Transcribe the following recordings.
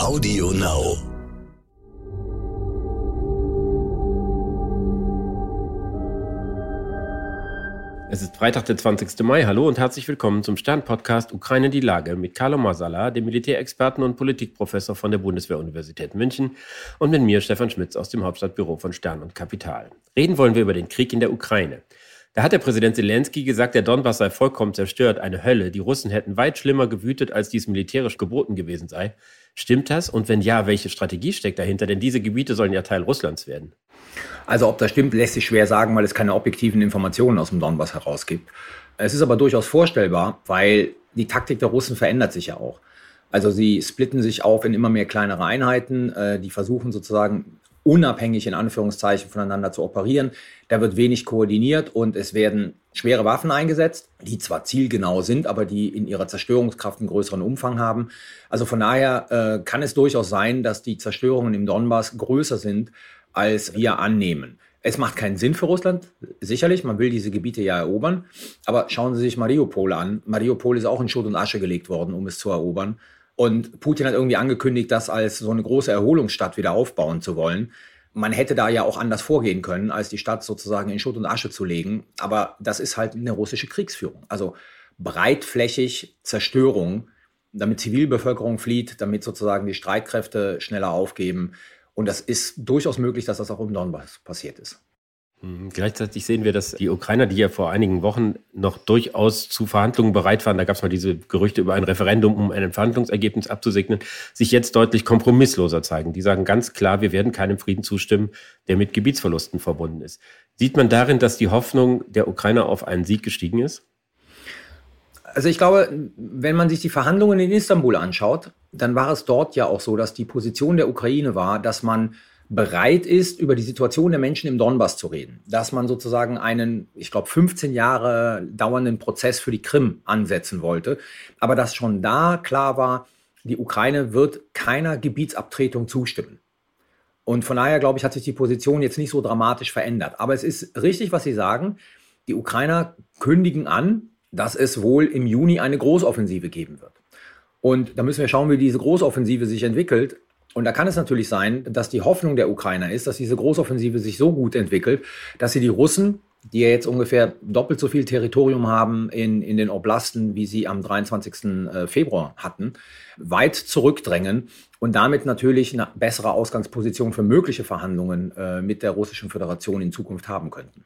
Audio Now. Es ist Freitag, der 20. Mai. Hallo und herzlich willkommen zum Stern-Podcast Ukraine die Lage mit Carlo Masala, dem Militärexperten und Politikprofessor von der Bundeswehr-Universität München und mit mir, Stefan Schmitz, aus dem Hauptstadtbüro von Stern und Kapital. Reden wollen wir über den Krieg in der Ukraine. Da hat der Präsident Zelensky gesagt, der Donbass sei vollkommen zerstört, eine Hölle. Die Russen hätten weit schlimmer gewütet, als dies militärisch geboten gewesen sei. Stimmt das? Und wenn ja, welche Strategie steckt dahinter? Denn diese Gebiete sollen ja Teil Russlands werden. Also ob das stimmt, lässt sich schwer sagen, weil es keine objektiven Informationen aus dem Donbass herausgibt. Es ist aber durchaus vorstellbar, weil die Taktik der Russen verändert sich ja auch. Also sie splitten sich auf in immer mehr kleinere Einheiten, äh, die versuchen sozusagen unabhängig in Anführungszeichen voneinander zu operieren. Da wird wenig koordiniert und es werden schwere Waffen eingesetzt, die zwar zielgenau sind, aber die in ihrer Zerstörungskraft einen größeren Umfang haben. Also von daher äh, kann es durchaus sein, dass die Zerstörungen im Donbass größer sind, als wir annehmen. Es macht keinen Sinn für Russland, sicherlich, man will diese Gebiete ja erobern, aber schauen Sie sich Mariupol an. Mariupol ist auch in Schutt und Asche gelegt worden, um es zu erobern. Und Putin hat irgendwie angekündigt, das als so eine große Erholungsstadt wieder aufbauen zu wollen. Man hätte da ja auch anders vorgehen können, als die Stadt sozusagen in Schutt und Asche zu legen. Aber das ist halt eine russische Kriegsführung. Also breitflächig Zerstörung, damit Zivilbevölkerung flieht, damit sozusagen die Streitkräfte schneller aufgeben. Und das ist durchaus möglich, dass das auch im Donbass passiert ist. Mhm. Gleichzeitig sehen wir, dass die Ukrainer, die ja vor einigen Wochen noch durchaus zu Verhandlungen bereit waren, da gab es mal diese Gerüchte über ein Referendum, um ein Verhandlungsergebnis abzusegnen, sich jetzt deutlich kompromissloser zeigen. Die sagen ganz klar, wir werden keinem Frieden zustimmen, der mit Gebietsverlusten verbunden ist. Sieht man darin, dass die Hoffnung der Ukrainer auf einen Sieg gestiegen ist? Also ich glaube, wenn man sich die Verhandlungen in Istanbul anschaut, dann war es dort ja auch so, dass die Position der Ukraine war, dass man bereit ist, über die Situation der Menschen im Donbass zu reden. Dass man sozusagen einen, ich glaube, 15 Jahre dauernden Prozess für die Krim ansetzen wollte. Aber dass schon da klar war, die Ukraine wird keiner Gebietsabtretung zustimmen. Und von daher, glaube ich, hat sich die Position jetzt nicht so dramatisch verändert. Aber es ist richtig, was Sie sagen. Die Ukrainer kündigen an, dass es wohl im Juni eine Großoffensive geben wird. Und da müssen wir schauen, wie diese Großoffensive sich entwickelt. Und da kann es natürlich sein, dass die Hoffnung der Ukrainer ist, dass diese Großoffensive sich so gut entwickelt, dass sie die Russen, die ja jetzt ungefähr doppelt so viel Territorium haben in, in den Oblasten, wie sie am 23. Äh, Februar hatten, weit zurückdrängen und damit natürlich eine bessere Ausgangsposition für mögliche Verhandlungen äh, mit der Russischen Föderation in Zukunft haben könnten.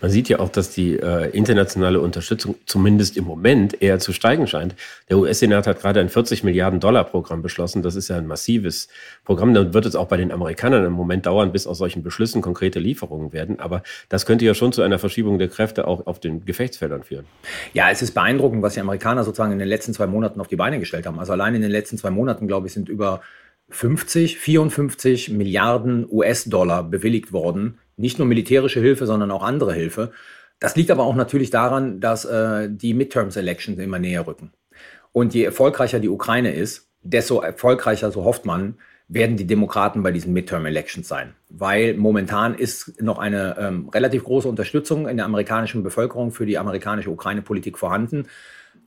Man sieht ja auch, dass die äh, internationale Unterstützung zumindest im Moment eher zu steigen scheint. Der US-Senat hat gerade ein 40 Milliarden Dollar Programm beschlossen. Das ist ja ein massives Programm. Dann wird es auch bei den Amerikanern im Moment dauern, bis aus solchen Beschlüssen konkrete Lieferungen werden. Aber das könnte ja schon zu einer Verschiebung der Kräfte auch auf den Gefechtsfeldern führen. Ja, es ist beeindruckend, was die Amerikaner sozusagen in den letzten zwei Monaten auf die Beine gestellt haben. Also allein in den letzten zwei Monaten, glaube ich, sind über 50, 54 Milliarden US-Dollar bewilligt worden nicht nur militärische Hilfe, sondern auch andere Hilfe. Das liegt aber auch natürlich daran, dass äh, die Midterms-Elections immer näher rücken. Und je erfolgreicher die Ukraine ist, desto erfolgreicher, so hofft man, werden die Demokraten bei diesen Midterm-Elections sein. Weil momentan ist noch eine ähm, relativ große Unterstützung in der amerikanischen Bevölkerung für die amerikanische Ukraine-Politik vorhanden.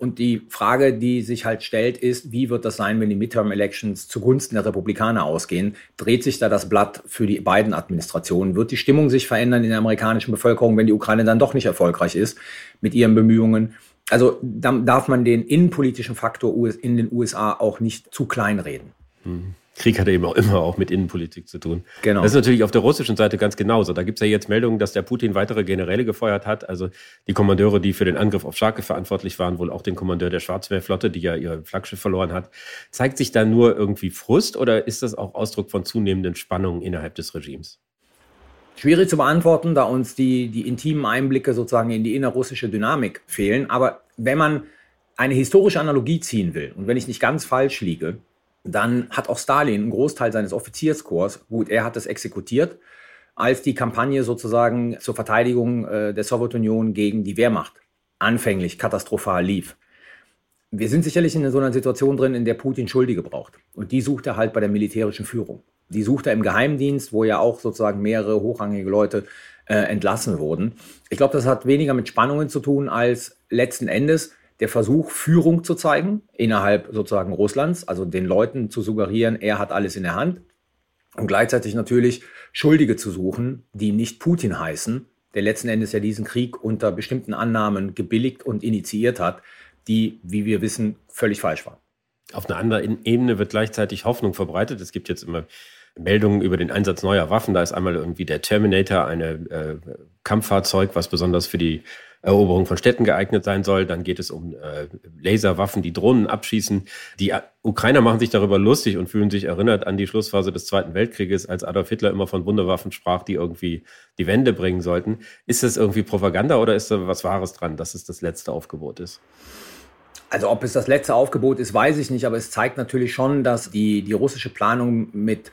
Und die Frage, die sich halt stellt, ist, wie wird das sein, wenn die Midterm-Elections zugunsten der Republikaner ausgehen? Dreht sich da das Blatt für die beiden Administrationen? Wird die Stimmung sich verändern in der amerikanischen Bevölkerung, wenn die Ukraine dann doch nicht erfolgreich ist mit ihren Bemühungen? Also da darf man den innenpolitischen Faktor in den USA auch nicht zu klein reden. Mhm. Krieg hat eben auch immer auch mit Innenpolitik zu tun. Genau. Das ist natürlich auf der russischen Seite ganz genauso. Da gibt es ja jetzt Meldungen, dass der Putin weitere Generäle gefeuert hat. Also die Kommandeure, die für den Angriff auf Scharke verantwortlich waren, wohl auch den Kommandeur der Schwarzmeerflotte, die ja ihr Flaggschiff verloren hat. Zeigt sich da nur irgendwie Frust oder ist das auch Ausdruck von zunehmenden Spannungen innerhalb des Regimes? Schwierig zu beantworten, da uns die, die intimen Einblicke sozusagen in die innerrussische Dynamik fehlen. Aber wenn man eine historische Analogie ziehen will und wenn ich nicht ganz falsch liege, dann hat auch Stalin einen Großteil seines Offizierskorps, gut, er hat das exekutiert, als die Kampagne sozusagen zur Verteidigung äh, der Sowjetunion gegen die Wehrmacht anfänglich katastrophal lief. Wir sind sicherlich in so einer Situation drin, in der Putin Schuldige braucht. Und die sucht er halt bei der militärischen Führung. Die sucht er im Geheimdienst, wo ja auch sozusagen mehrere hochrangige Leute äh, entlassen wurden. Ich glaube, das hat weniger mit Spannungen zu tun, als letzten Endes der Versuch, Führung zu zeigen innerhalb sozusagen Russlands, also den Leuten zu suggerieren, er hat alles in der Hand und gleichzeitig natürlich Schuldige zu suchen, die nicht Putin heißen, der letzten Endes ja diesen Krieg unter bestimmten Annahmen gebilligt und initiiert hat, die, wie wir wissen, völlig falsch waren. Auf einer anderen Ebene wird gleichzeitig Hoffnung verbreitet. Es gibt jetzt immer Meldungen über den Einsatz neuer Waffen. Da ist einmal irgendwie der Terminator, ein äh, Kampffahrzeug, was besonders für die Eroberung von Städten geeignet sein soll. Dann geht es um äh, Laserwaffen, die Drohnen abschießen. Die Ukrainer machen sich darüber lustig und fühlen sich erinnert an die Schlussphase des Zweiten Weltkrieges, als Adolf Hitler immer von Wunderwaffen sprach, die irgendwie die Wende bringen sollten. Ist das irgendwie Propaganda oder ist da was Wahres dran, dass es das letzte Aufgebot ist? Also ob es das letzte Aufgebot ist, weiß ich nicht, aber es zeigt natürlich schon, dass die, die russische Planung mit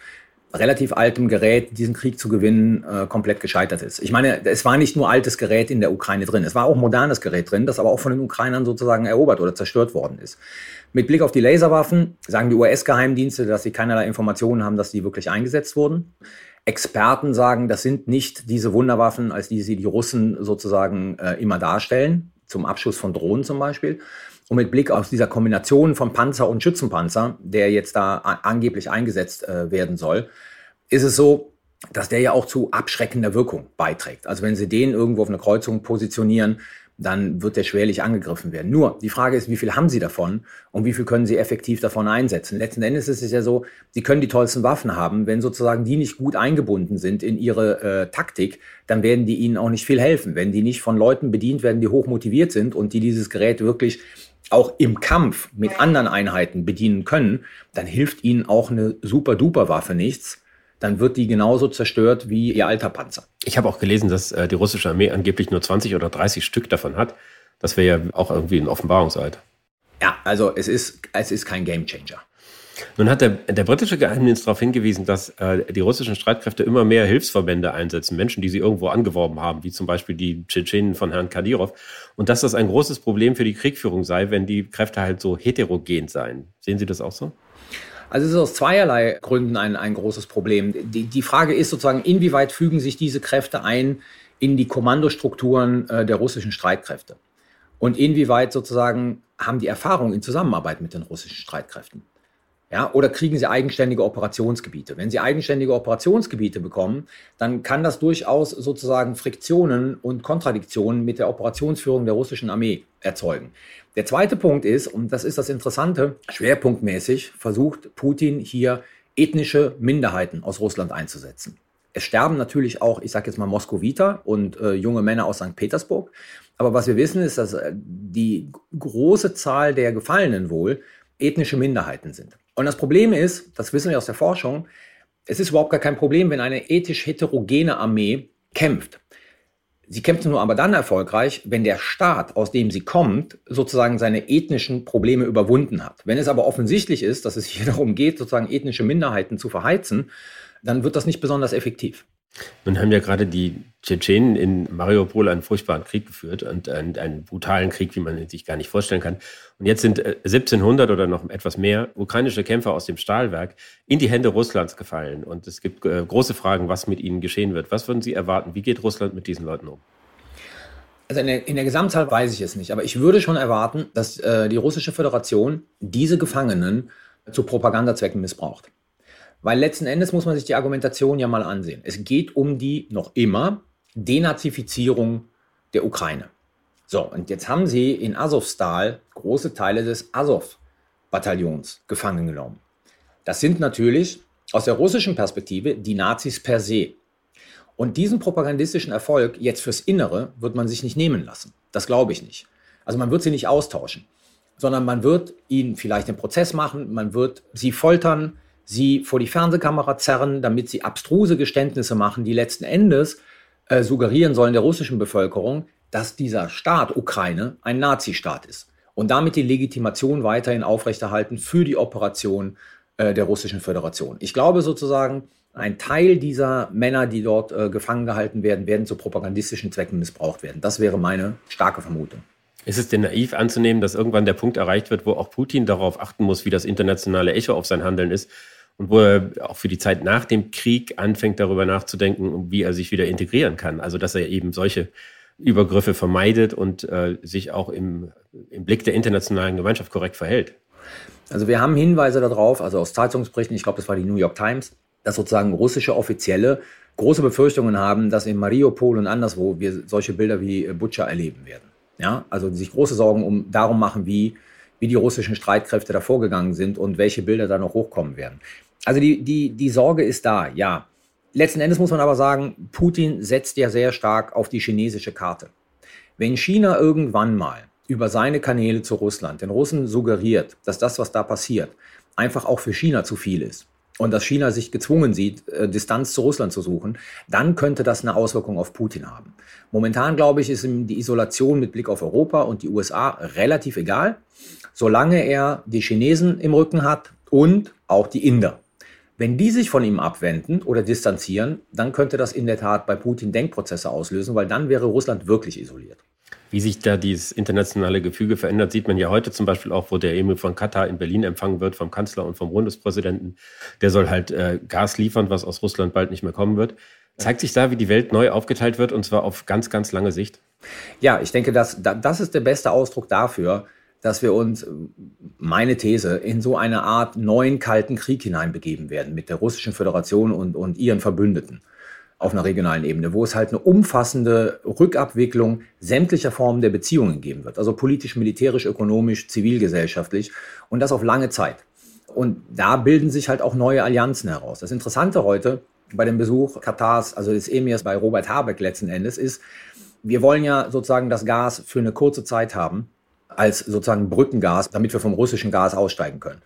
relativ altem Gerät diesen Krieg zu gewinnen, äh, komplett gescheitert ist. Ich meine, es war nicht nur altes Gerät in der Ukraine drin, es war auch modernes Gerät drin, das aber auch von den Ukrainern sozusagen erobert oder zerstört worden ist. Mit Blick auf die Laserwaffen sagen die US-Geheimdienste, dass sie keinerlei Informationen haben, dass die wirklich eingesetzt wurden. Experten sagen, das sind nicht diese Wunderwaffen, als die sie die Russen sozusagen äh, immer darstellen, zum Abschuss von Drohnen zum Beispiel. Und mit Blick auf dieser Kombination von Panzer und Schützenpanzer, der jetzt da angeblich eingesetzt äh, werden soll, ist es so, dass der ja auch zu abschreckender Wirkung beiträgt. Also wenn Sie den irgendwo auf einer Kreuzung positionieren, dann wird der schwerlich angegriffen werden. Nur die Frage ist, wie viel haben Sie davon und wie viel können Sie effektiv davon einsetzen? Letzten Endes ist es ja so, Sie können die tollsten Waffen haben, wenn sozusagen die nicht gut eingebunden sind in Ihre äh, Taktik, dann werden die Ihnen auch nicht viel helfen. Wenn die nicht von Leuten bedient werden, die hoch motiviert sind und die dieses Gerät wirklich auch im Kampf mit anderen Einheiten bedienen können, dann hilft ihnen auch eine super-duper-Waffe nichts. Dann wird die genauso zerstört wie ihr alter Panzer. Ich habe auch gelesen, dass äh, die russische Armee angeblich nur 20 oder 30 Stück davon hat. Das wäre ja auch irgendwie ein Offenbarungseid. Ja, also es ist, es ist kein Gamechanger. Nun hat der, der britische Geheimdienst darauf hingewiesen, dass äh, die russischen Streitkräfte immer mehr Hilfsverbände einsetzen, Menschen, die sie irgendwo angeworben haben, wie zum Beispiel die Tschetschenen von Herrn Kadyrov, und dass das ein großes Problem für die Kriegführung sei, wenn die Kräfte halt so heterogen seien. Sehen Sie das auch so? Also es ist aus zweierlei Gründen ein, ein großes Problem. Die, die Frage ist sozusagen, inwieweit fügen sich diese Kräfte ein in die Kommandostrukturen äh, der russischen Streitkräfte? Und inwieweit sozusagen haben die Erfahrung in Zusammenarbeit mit den russischen Streitkräften? Ja, oder kriegen sie eigenständige Operationsgebiete? Wenn sie eigenständige Operationsgebiete bekommen, dann kann das durchaus sozusagen Friktionen und Kontradiktionen mit der Operationsführung der russischen Armee erzeugen. Der zweite Punkt ist, und das ist das Interessante, schwerpunktmäßig versucht Putin hier ethnische Minderheiten aus Russland einzusetzen. Es sterben natürlich auch, ich sage jetzt mal Moskowiter und äh, junge Männer aus St. Petersburg. Aber was wir wissen ist, dass äh, die große Zahl der Gefallenen wohl ethnische Minderheiten sind. Und das Problem ist, das wissen wir aus der Forschung, es ist überhaupt gar kein Problem, wenn eine ethisch heterogene Armee kämpft. Sie kämpft nur aber dann erfolgreich, wenn der Staat, aus dem sie kommt, sozusagen seine ethnischen Probleme überwunden hat. Wenn es aber offensichtlich ist, dass es hier darum geht, sozusagen ethnische Minderheiten zu verheizen, dann wird das nicht besonders effektiv. Nun haben ja gerade die Tschetschenen in Mariupol einen furchtbaren Krieg geführt und einen, einen, brutalen Krieg, wie man sich gar nicht vorstellen kann. Und jetzt sind 1700 äh, oder noch etwas mehr ukrainische Kämpfer aus dem Stahlwerk in die Hände Russlands gefallen. Und es gibt äh, große Fragen, was mit ihnen geschehen wird. Was würden Sie erwarten? Wie geht Russland mit diesen Leuten um? Also in der, in der Gesamtzahl weiß ich es nicht, aber ich würde schon erwarten, dass äh, die russische Föderation diese Gefangenen zu Propagandazwecken missbraucht. Weil letzten Endes muss man sich die Argumentation ja mal ansehen. Es geht um die noch immer Denazifizierung der Ukraine. So, und jetzt haben sie in Azovstal große Teile des Azov-Bataillons gefangen genommen. Das sind natürlich aus der russischen Perspektive die Nazis per se. Und diesen propagandistischen Erfolg jetzt fürs Innere wird man sich nicht nehmen lassen. Das glaube ich nicht. Also man wird sie nicht austauschen, sondern man wird ihnen vielleicht den Prozess machen, man wird sie foltern, sie vor die Fernsehkamera zerren, damit sie abstruse Geständnisse machen, die letzten Endes äh, suggerieren sollen der russischen Bevölkerung, dass dieser Staat Ukraine ein Nazistaat ist und damit die Legitimation weiterhin aufrechterhalten für die Operation äh, der russischen Föderation. Ich glaube sozusagen, ein Teil dieser Männer, die dort äh, gefangen gehalten werden, werden zu propagandistischen Zwecken missbraucht werden. Das wäre meine starke Vermutung. Ist es denn naiv anzunehmen, dass irgendwann der Punkt erreicht wird, wo auch Putin darauf achten muss, wie das internationale Echo auf sein Handeln ist und wo er auch für die Zeit nach dem Krieg anfängt, darüber nachzudenken, wie er sich wieder integrieren kann. Also dass er eben solche Übergriffe vermeidet und äh, sich auch im, im Blick der internationalen Gemeinschaft korrekt verhält? Also wir haben Hinweise darauf, also aus Zeitungsberichten, ich glaube, das war die New York Times, dass sozusagen russische Offizielle große Befürchtungen haben, dass in Mariupol und anderswo wir solche Bilder wie Butcher erleben werden. Ja, also sich große Sorgen um darum machen, wie, wie die russischen Streitkräfte da vorgegangen sind und welche Bilder da noch hochkommen werden. Also die, die, die Sorge ist da, ja. Letzten Endes muss man aber sagen, Putin setzt ja sehr stark auf die chinesische Karte. Wenn China irgendwann mal über seine Kanäle zu Russland den Russen suggeriert, dass das, was da passiert, einfach auch für China zu viel ist und dass China sich gezwungen sieht, äh, Distanz zu Russland zu suchen, dann könnte das eine Auswirkung auf Putin haben. Momentan, glaube ich, ist ihm die Isolation mit Blick auf Europa und die USA relativ egal, solange er die Chinesen im Rücken hat und auch die Inder. Wenn die sich von ihm abwenden oder distanzieren, dann könnte das in der Tat bei Putin Denkprozesse auslösen, weil dann wäre Russland wirklich isoliert. Wie sich da dieses internationale Gefüge verändert, sieht man ja heute zum Beispiel auch, wo der Emir von Katar in Berlin empfangen wird vom Kanzler und vom Bundespräsidenten. Der soll halt äh, Gas liefern, was aus Russland bald nicht mehr kommen wird. Zeigt sich da, wie die Welt neu aufgeteilt wird und zwar auf ganz, ganz lange Sicht? Ja, ich denke, dass, das ist der beste Ausdruck dafür, dass wir uns, meine These, in so eine Art neuen kalten Krieg hineinbegeben werden mit der Russischen Föderation und, und ihren Verbündeten auf einer regionalen Ebene, wo es halt eine umfassende Rückabwicklung sämtlicher Formen der Beziehungen geben wird. Also politisch, militärisch, ökonomisch, zivilgesellschaftlich und das auf lange Zeit. Und da bilden sich halt auch neue Allianzen heraus. Das Interessante heute bei dem Besuch Katars, also des Emirs bei Robert Habeck letzten Endes, ist, wir wollen ja sozusagen das Gas für eine kurze Zeit haben, als sozusagen Brückengas, damit wir vom russischen Gas aussteigen können.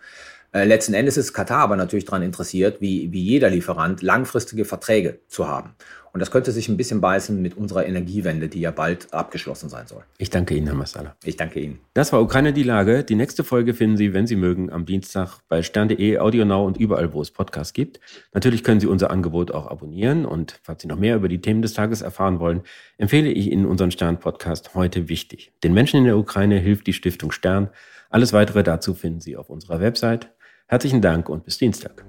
Äh, letzten Endes ist Katar aber natürlich daran interessiert, wie, wie jeder Lieferant, langfristige Verträge zu haben. Und das könnte sich ein bisschen beißen mit unserer Energiewende, die ja bald abgeschlossen sein soll. Ich danke Ihnen, Herr Massala. Ich danke Ihnen. Das war Ukraine die Lage. Die nächste Folge finden Sie, wenn Sie mögen, am Dienstag bei stern.de, AudioNow und überall, wo es Podcasts gibt. Natürlich können Sie unser Angebot auch abonnieren. Und falls Sie noch mehr über die Themen des Tages erfahren wollen, empfehle ich Ihnen unseren Stern-Podcast heute wichtig. Den Menschen in der Ukraine hilft die Stiftung Stern. Alles weitere dazu finden Sie auf unserer Website Herzlichen Dank und bis Dienstag.